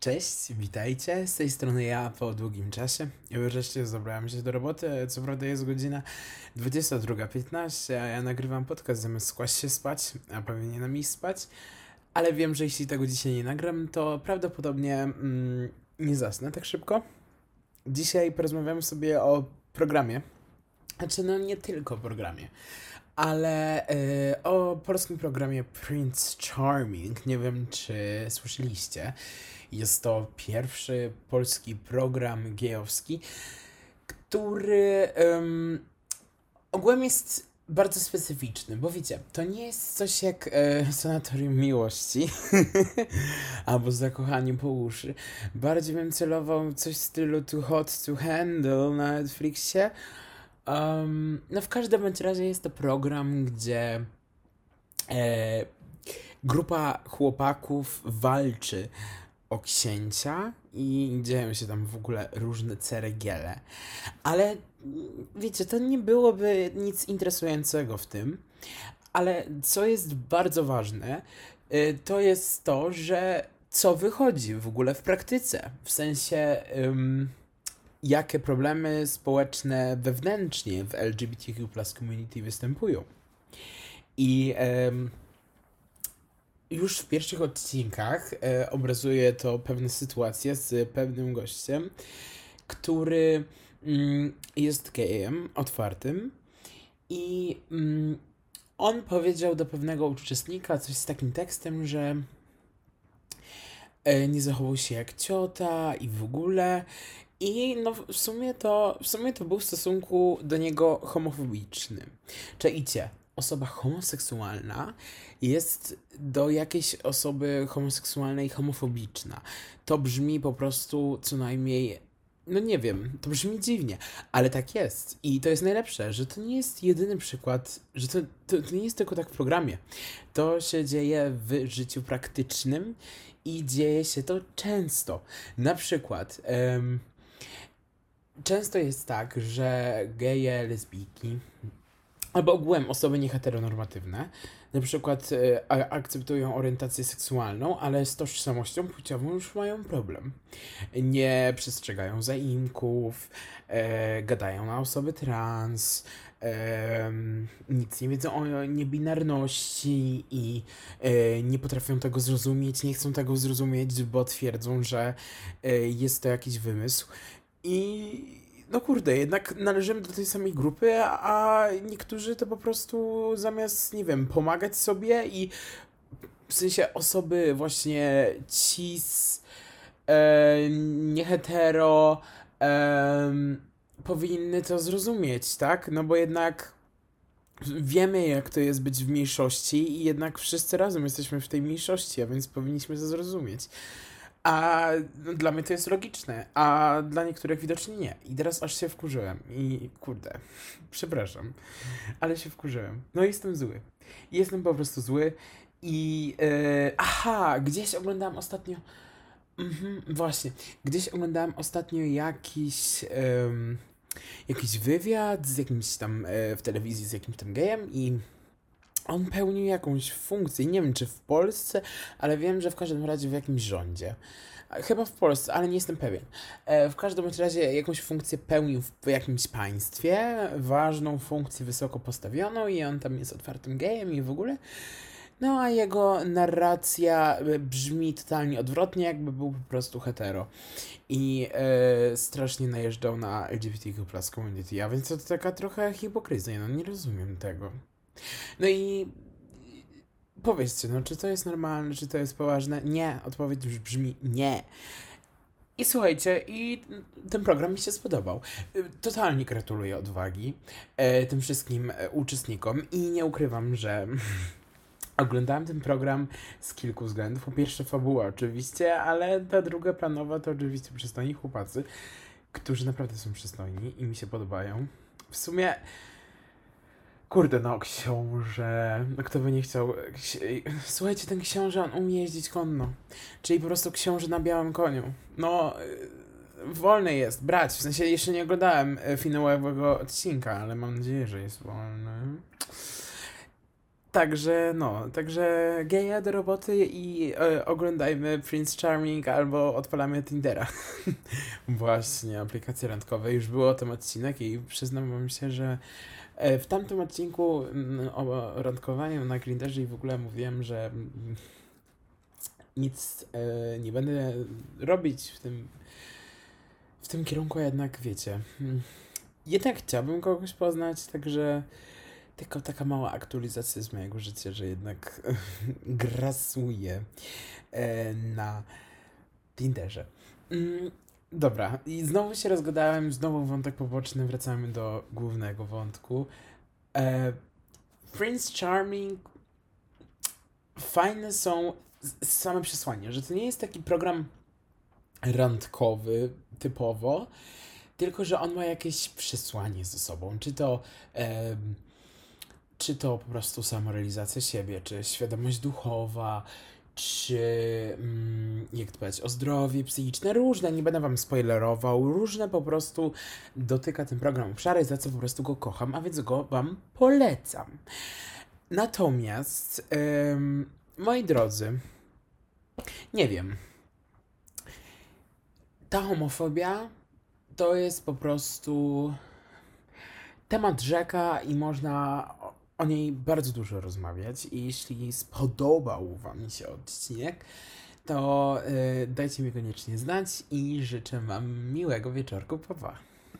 Cześć, witajcie. Z tej strony ja po długim czasie. I wreszcie zabrałem się do roboty. Co prawda jest godzina 22.15, a ja nagrywam podcast zamiast kłaść się spać, a powinienem iść spać. Ale wiem, że jeśli tego dzisiaj nie nagram, to prawdopodobnie mm, nie zasnę tak szybko. Dzisiaj porozmawiamy sobie o programie. Znaczy, no nie tylko o programie, ale y, o polskim programie Prince Charming. Nie wiem, czy słyszeliście. Jest to pierwszy polski program gejowski, który um, ogółem jest bardzo specyficzny, bo wiecie, to nie jest coś jak e, Sanatorium Miłości albo Zakochani po uszy. Bardziej bym celował coś w stylu Too Hot to Handle na Netflixie. Um, no w każdym razie jest to program, gdzie e, grupa chłopaków walczy o księcia i dzieją się tam w ogóle różne ceregiele. Ale wiecie, to nie byłoby nic interesującego w tym. Ale co jest bardzo ważne, y, to jest to, że co wychodzi w ogóle w praktyce. W sensie, um, jakie problemy społeczne wewnętrznie w LGBTQ community występują. I um, już w pierwszych odcinkach e, obrazuje to pewne sytuacje z pewnym gościem, który mm, jest gejem otwartym i mm, on powiedział do pewnego uczestnika coś z takim tekstem, że e, nie zachował się jak ciota i w ogóle. I no w sumie to, w sumie to był w stosunku do niego homofobiczny. Czajcie, osoba homoseksualna jest do jakiejś osoby homoseksualnej homofobiczna. To brzmi po prostu co najmniej no nie wiem, to brzmi dziwnie, ale tak jest. I to jest najlepsze, że to nie jest jedyny przykład, że to, to, to, nie jest tylko tak w programie. To się dzieje w życiu praktycznym i dzieje się to często. Na przykład, często jest tak, że geje, lesbijki, albo ogółem osoby nieheteronormatywne, na przykład e, akceptują orientację seksualną, ale z tożsamością płciową już mają problem. Nie przestrzegają zaimków, e, gadają na osoby trans, e, nic nie wiedzą o niebinarności i e, nie potrafią tego zrozumieć, nie chcą tego zrozumieć, bo twierdzą, że e, jest to jakiś wymysł. I no kurde, jednak należymy do tej samej grupy, a niektórzy to po prostu zamiast, nie wiem, pomagać sobie i w sensie osoby właśnie cis, e, niehetero, e, powinny to zrozumieć, tak? No bo jednak wiemy, jak to jest być w mniejszości i jednak wszyscy razem jesteśmy w tej mniejszości, a więc powinniśmy to zrozumieć. A dla mnie to jest logiczne, a dla niektórych widocznie nie. I teraz aż się wkurzyłem. I kurde, przepraszam, ale się wkurzyłem. No jestem zły. Jestem po prostu zły. I yy, aha, gdzieś oglądałem ostatnio. Mhm, właśnie, gdzieś oglądałem ostatnio jakiś. Jakiś wywiad z jakimś tam yy, w telewizji z jakimś tam gejem i on pełnił jakąś funkcję, nie wiem czy w Polsce, ale wiem, że w każdym razie w jakimś rządzie. Chyba w Polsce, ale nie jestem pewien. E, w każdym razie jakąś funkcję pełnił w jakimś państwie, ważną funkcję wysoko postawioną i on tam jest otwartym gejem i w ogóle. No a jego narracja brzmi totalnie odwrotnie, jakby był po prostu hetero. I e, strasznie najeżdżał na LGBTQ plus community, a więc to taka trochę hipokryzja, no nie rozumiem tego. No i powiedzcie, no czy to jest normalne, czy to jest poważne? Nie. Odpowiedź już brzmi nie. I słuchajcie, i ten program mi się spodobał. Totalnie gratuluję odwagi e, tym wszystkim e, uczestnikom i nie ukrywam, że oglądałem ten program z kilku względów. Po pierwsze fabuła oczywiście, ale ta druga planowa to oczywiście przystojni chłopacy, którzy naprawdę są przystojni i mi się podobają. W sumie Kurde, no, książę. Kto by nie chciał. Słuchajcie, ten książę, on umie jeździć konno. Czyli po prostu książę na białym koniu. No, y, wolny jest, brać. W sensie jeszcze nie oglądałem y, finałowego odcinka, ale mam nadzieję, że jest wolny. Także, no, także geja do roboty i e, oglądajmy Prince Charming albo odpalamy Tindera. Właśnie, aplikacje randkowe. Już było o tym odcinek i przyznam wam się, że w tamtym odcinku mm, o randkowaniu na Grinderze i w ogóle mówiłem, że mm, nic e, nie będę robić w tym w tym kierunku, jednak wiecie. mm, Jednak chciałbym kogoś poznać, także tylko taka mała aktualizacja z mojego życia, że jednak grasuję e, na Tinderze. Dobra, i znowu się rozgadałem, znowu wątek poboczny, wracamy do głównego wątku. E, Prince Charming fajne są same przesłania, że to nie jest taki program randkowy typowo, tylko że on ma jakieś przesłanie ze sobą. Czy to, em, czy to po prostu samorealizacja siebie, czy świadomość duchowa, czy mm, jak dbać o zdrowie psychiczne, różne, nie będę wam spoilerował, różne po prostu dotyka ten program obszary, za co po prostu go kocham, a więc go wam polecam. Natomiast, moi drodzy, nie wiem, ta homofobia to jest po prostu temat rzeka i można o- niej bardzo dużo rozmawiać. I jeśli spodobał Wam się odcinek, to y, dajcie mi koniecznie znać i życzę Wam miłego wieczorku. Pa, pa.